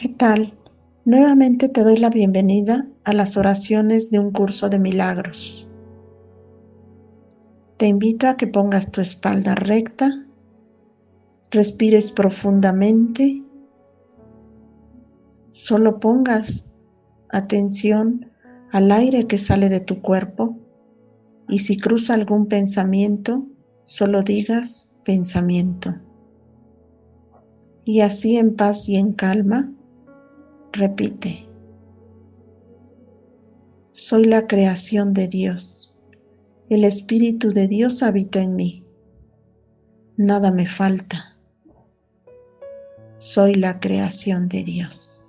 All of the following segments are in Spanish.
¿Qué tal? Nuevamente te doy la bienvenida a las oraciones de un curso de milagros. Te invito a que pongas tu espalda recta, respires profundamente, solo pongas atención al aire que sale de tu cuerpo y si cruza algún pensamiento, solo digas pensamiento. Y así en paz y en calma, Repite. Soy la creación de Dios. El Espíritu de Dios habita en mí. Nada me falta. Soy la creación de Dios.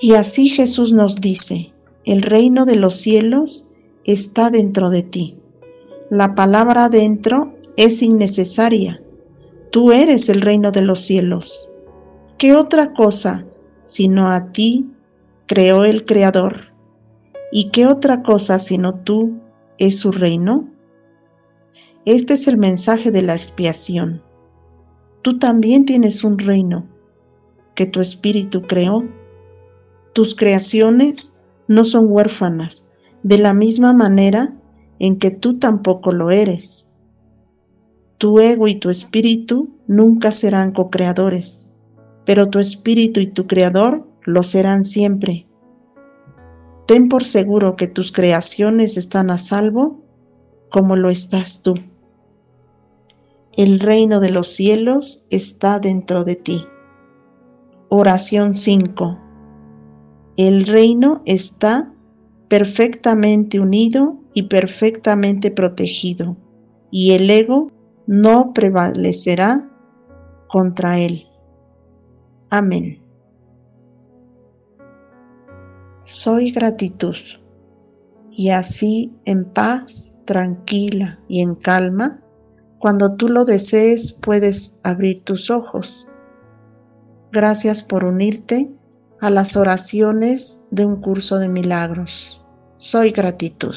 Y así Jesús nos dice, el reino de los cielos está dentro de ti. La palabra dentro es innecesaria. Tú eres el reino de los cielos. ¿Qué otra cosa sino a ti creó el Creador? ¿Y qué otra cosa sino tú es su reino? Este es el mensaje de la expiación. Tú también tienes un reino que tu espíritu creó. Tus creaciones no son huérfanas, de la misma manera en que tú tampoco lo eres. Tu ego y tu espíritu nunca serán co-creadores pero tu espíritu y tu creador lo serán siempre. Ten por seguro que tus creaciones están a salvo como lo estás tú. El reino de los cielos está dentro de ti. Oración 5. El reino está perfectamente unido y perfectamente protegido, y el ego no prevalecerá contra él. Amén. Soy gratitud y así en paz, tranquila y en calma, cuando tú lo desees puedes abrir tus ojos. Gracias por unirte a las oraciones de un curso de milagros. Soy gratitud.